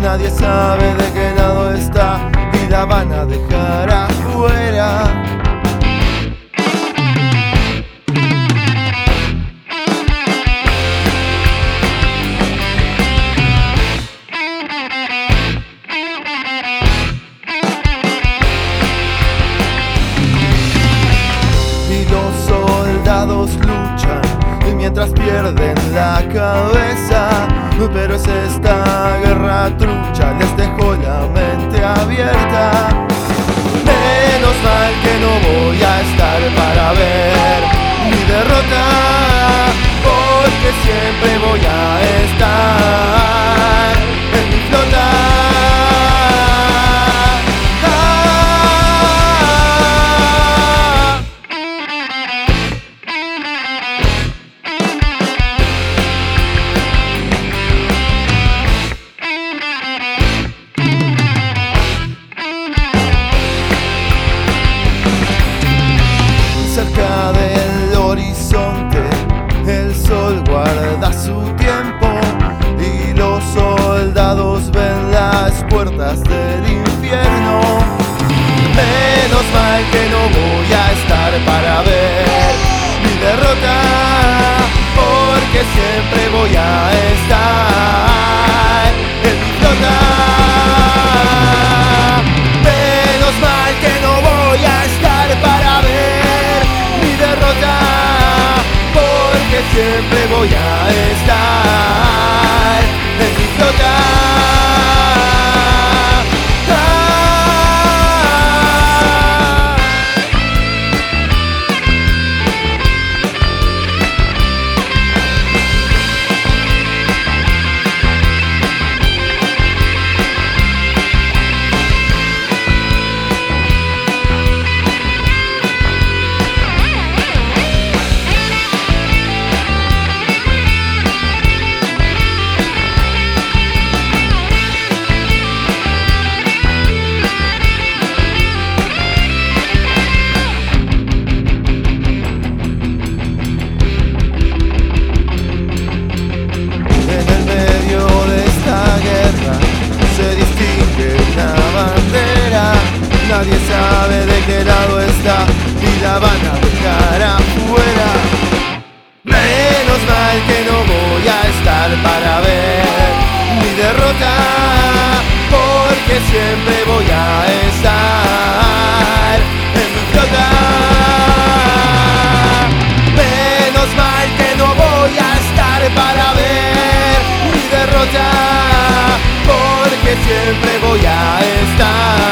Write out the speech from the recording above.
nadie sabe de qué lado está y la van a dejar afuera. soldados luchan y mientras pierden la cabeza pero es esta guerra. cada siempre voy a estar. para ver mi derrota, porque siempre voy a estar en mi flota. Menos mal que no voy a estar para ver mi derrota, porque siempre voy a estar.